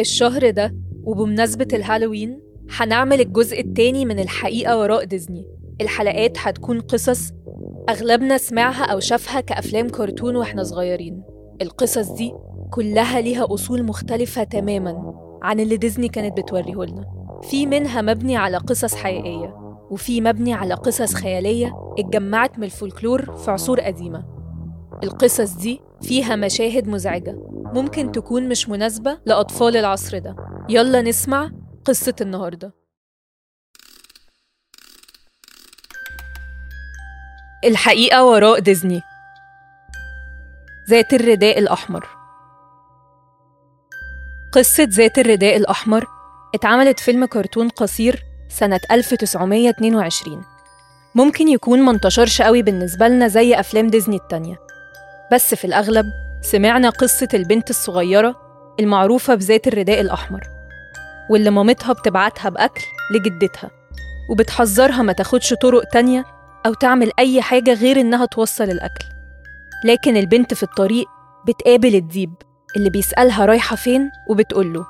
الشهر ده وبمناسبة الهالوين هنعمل الجزء التاني من الحقيقة وراء ديزني. الحلقات هتكون قصص أغلبنا سمعها أو شافها كأفلام كرتون وإحنا صغيرين. القصص دي كلها ليها أصول مختلفة تماماً عن اللي ديزني كانت بتوريه لنا في منها مبني على قصص حقيقية وفي مبني على قصص خيالية اتجمعت من الفولكلور في عصور قديمة. القصص دي فيها مشاهد مزعجة ممكن تكون مش مناسبة لأطفال العصر ده. يلا نسمع قصة النهاردة. الحقيقة وراء ديزني. ذات الرداء الأحمر. قصة ذات الرداء الأحمر اتعملت فيلم كرتون قصير سنة 1922 ممكن يكون منتشرش قوي بالنسبة لنا زي أفلام ديزني التانية. بس في الأغلب سمعنا قصة البنت الصغيرة المعروفة بذات الرداء الأحمر واللي مامتها بتبعتها بأكل لجدتها وبتحذرها ما تاخدش طرق تانية أو تعمل أي حاجة غير إنها توصل الأكل. لكن البنت في الطريق بتقابل الديب اللي بيسألها رايحة فين وبتقوله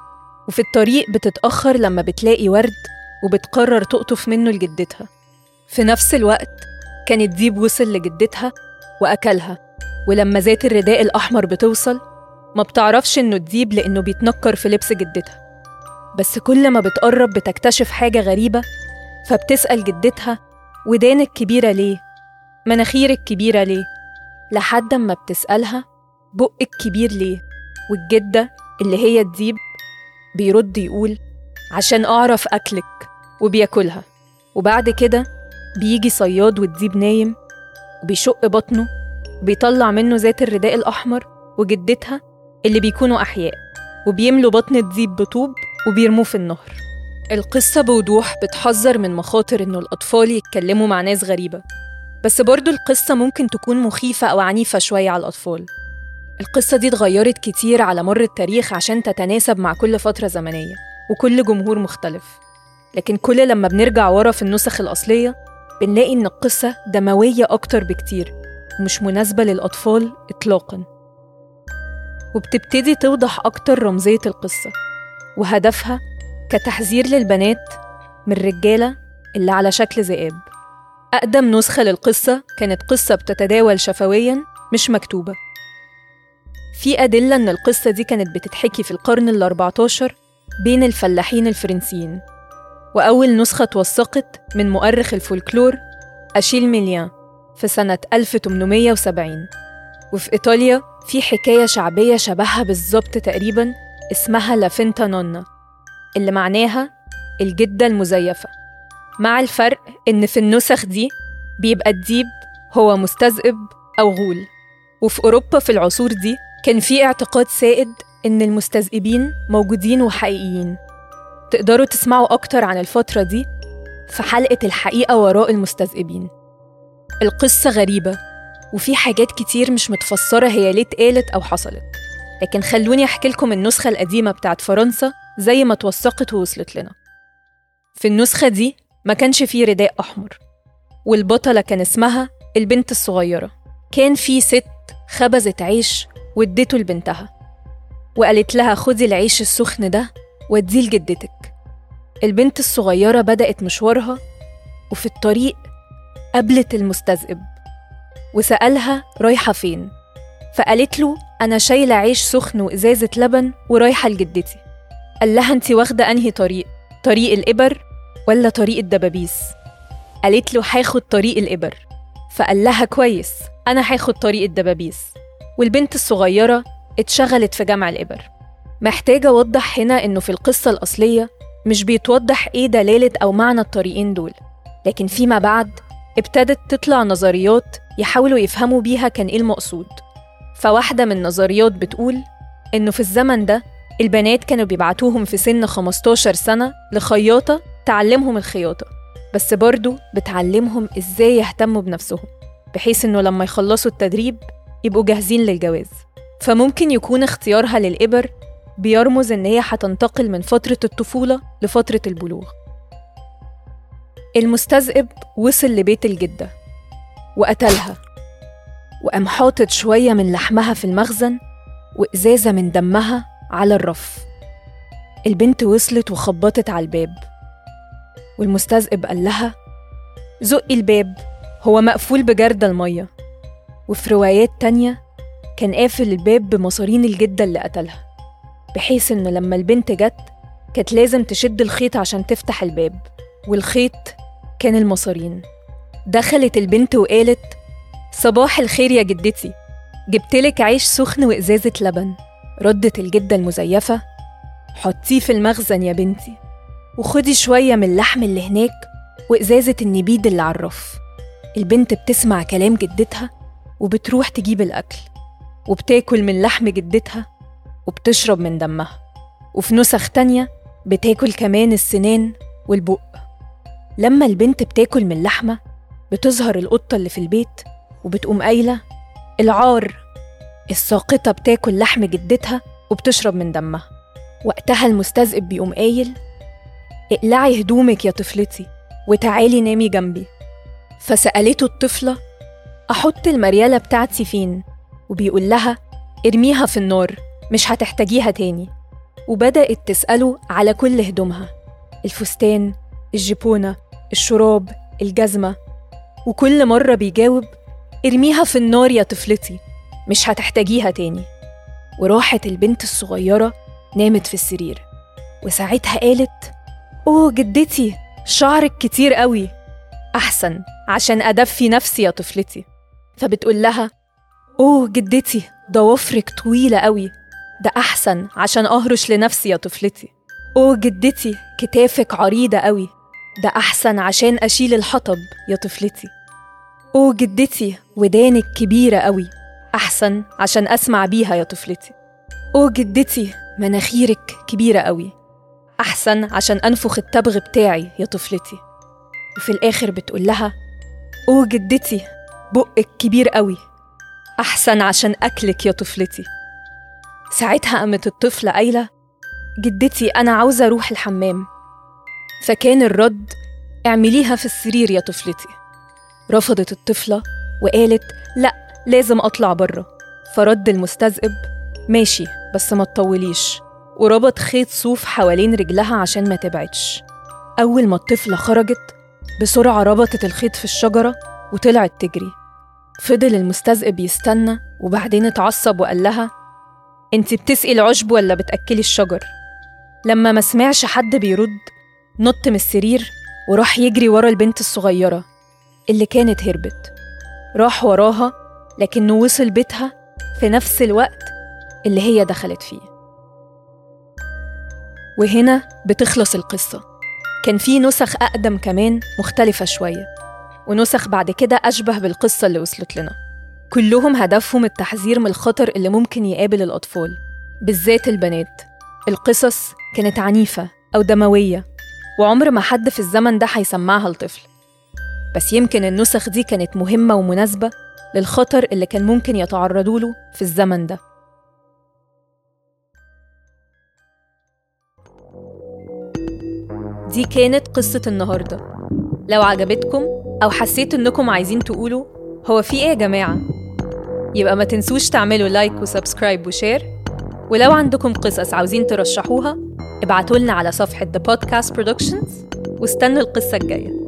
وفي الطريق بتتأخر لما بتلاقي ورد وبتقرر تقطف منه لجدتها. في نفس الوقت كان الديب وصل لجدتها وأكلها ولما ذات الرداء الأحمر بتوصل ما بتعرفش إنه الديب لأنه بيتنكر في لبس جدتها بس كل ما بتقرب بتكتشف حاجة غريبة فبتسأل جدتها ودانك كبيرة ليه؟ مناخيرك كبيرة ليه؟ لحد ما بتسألها بقك كبير ليه؟ والجدة اللي هي الديب بيرد يقول عشان أعرف أكلك وبياكلها وبعد كده بيجي صياد والديب نايم وبيشق بطنه وبيطلع منه ذات الرداء الأحمر وجدتها اللي بيكونوا أحياء وبيملوا بطن الديب بطوب وبيرموه في النهر. القصة بوضوح بتحذر من مخاطر إنه الأطفال يتكلموا مع ناس غريبة. بس برضو القصة ممكن تكون مخيفة أو عنيفة شوية على الأطفال. القصة دي اتغيرت كتير على مر التاريخ عشان تتناسب مع كل فترة زمنية وكل جمهور مختلف. لكن كل لما بنرجع ورا في النسخ الأصلية بنلاقي إن القصة دموية أكتر بكتير. ومش مناسبة للأطفال إطلاقاً. وبتبتدي توضح أكتر رمزية القصة وهدفها كتحذير للبنات من الرجالة اللي على شكل ذئاب. أقدم نسخة للقصة كانت قصة بتتداول شفوياً مش مكتوبة. في أدلة إن القصة دي كانت بتتحكي في القرن ال 14 بين الفلاحين الفرنسيين. وأول نسخة توثقت من مؤرخ الفولكلور أشيل ميليان. في سنة 1870 وفي إيطاليا في حكاية شعبية شبهها بالظبط تقريبا اسمها La finta nonna اللي معناها الجدة المزيفة. مع الفرق إن في النسخ دي بيبقى الديب هو مستذئب أو غول. وفي أوروبا في العصور دي كان في اعتقاد سائد إن المستذئبين موجودين وحقيقيين. تقدروا تسمعوا أكتر عن الفترة دي في حلقة الحقيقة وراء المستذئبين. القصة غريبة وفي حاجات كتير مش متفسرة هي ليه اتقالت أو حصلت. لكن خلوني أحكي لكم النسخة القديمة بتاعت فرنسا زي ما اتوثقت ووصلت لنا. في النسخة دي ما كانش فيه رداء أحمر والبطلة كان اسمها البنت الصغيرة. كان في ست خبزت عيش واديته لبنتها وقالت لها خدي العيش السخن ده وديه لجدتك. البنت الصغيرة بدأت مشوارها وفي الطريق قابلت المستذئب. وسألها رايحة فين؟ فقالت له أنا شايلة عيش سخن وإزازة لبن ورايحة لجدتي. قال لها أنت واخدة أنهي طريق؟ طريق الإبر ولا طريق الدبابيس؟ قالت له هاخد طريق الإبر. فقال لها كويس أنا هاخد طريق الدبابيس. والبنت الصغيرة اتشغلت في جمع الإبر. محتاجة أوضح هنا إنه في القصة الأصلية مش بيتوضح إيه دلالة أو معنى الطريقين دول. لكن فيما بعد ابتدت تطلع نظريات يحاولوا يفهموا بيها كان إيه المقصود. فواحدة من النظريات بتقول إنه في الزمن ده البنات كانوا بيبعتوهم في سن 15 سنة لخياطة تعلمهم الخياطة بس برضو بتعلمهم إزاي يهتموا بنفسهم بحيث إنه لما يخلصوا التدريب يبقوا جاهزين للجواز. فممكن يكون اختيارها للإبر بيرمز إن هي هتنتقل من فترة الطفولة لفترة البلوغ. المستذئب وصل لبيت الجدة وقتلها وقام حاطط شوية من لحمها في المخزن وإزازة من دمها على الرف. البنت وصلت وخبطت على الباب. والمستذئب قال لها زقي الباب هو مقفول بجردة المية. وفي روايات تانية كان قافل الباب بمصارين الجدة اللي قتلها بحيث إنه لما البنت جت كانت لازم تشد الخيط عشان تفتح الباب والخيط كان المصارين دخلت البنت وقالت صباح الخير يا جدتي جبتلك عيش سخن وإزازة لبن. ردت الجدة المزيفة حطيه في المخزن يا بنتي وخدي شوية من اللحم اللي هناك وإزازة النبيد اللي على الرف البنت بتسمع كلام جدتها وبتروح تجيب الأكل وبتاكل من لحم جدتها وبتشرب من دمها. وفي نسخ تانية بتاكل كمان السنان والبق. لما البنت بتاكل من لحمة بتظهر القطة اللي في البيت وبتقوم قايلة العار الساقطة بتاكل لحم جدتها وبتشرب من دمها. وقتها المستذئب بيقوم قايل اقلعي هدومك يا طفلتي وتعالي نامي جنبي. فسألته الطفلة أحط المريالة بتاعتي فين؟ وبيقول لها ارميها في النار مش هتحتاجيها تاني. وبدأت تسأله على كل هدومها الفستان الجيبونة الشراب الجزمة. وكل مرة بيجاوب ارميها في النار يا طفلتي مش هتحتاجيها تاني. وراحت البنت الصغيرة نامت في السرير. وساعتها قالت أوه جدتي شعرك كتير قوي. أحسن عشان أدفي نفسي يا طفلتي. فبتقول لها أوه جدتي ضوافرك طويلة قوي. ده أحسن عشان أهرش لنفسي يا طفلتي. أوه جدتي كتافك عريضة قوي. ده أحسن عشان أشيل الحطب يا طفلتي. أوه جدتي ودانك كبيرة قوي أحسن عشان أسمع بيها يا طفلتي. أوه جدتي مناخيرك كبيرة قوي أحسن عشان أنفخ التبغ بتاعي يا طفلتي. وفي الآخر بتقول لها أوه جدتي بقك كبير قوي أحسن عشان أكلك يا طفلتي. ساعتها قامت الطفلة قايلة جدتي أنا عاوزة أروح الحمام. فكان الرد اعمليها في السرير يا طفلتي. رفضت الطفلة وقالت لأ لازم أطلع بره فرد المستذئب ماشي بس ما تطوليش. وربط خيط صوف حوالين رجلها عشان ما تبعدش. أول ما الطفلة خرجت بسرعة ربطت الخيط في الشجرة وطلعت تجري. فضل المستذئب يستنى وبعدين اتعصب وقال لها انت بتسقي العشب ولا بتأكلي الشجر؟ لما ما سمعش حد بيرد نط من السرير وراح يجري ورا البنت الصغيرة اللي كانت هربت. راح وراها لكنه وصل بيتها في نفس الوقت اللي هي دخلت فيه. وهنا بتخلص القصة. كان في نسخ أقدم كمان مختلفة شوية ونسخ بعد كده أشبه بالقصة اللي وصلت لنا. كلهم هدفهم التحذير من الخطر اللي ممكن يقابل الأطفال بالذات البنات. القصص كانت عنيفة أو دموية. وعمر ما حد في الزمن ده هيسمعها لطفل. بس يمكن النسخ دي كانت مهمة ومناسبة للخطر اللي كان ممكن يتعرضوا له في الزمن ده. دي كانت قصة النهاردة. لو عجبتكم أو حسيت إنكم عايزين تقولوا هو في إيه يا جماعة؟ يبقى ما تنسوش تعملوا like و subscribe و share ولو عندكم قصص عاوزين ترشحوها ابعتولنا على صفحة The Podcast Productions واستنوا القصة الجاية.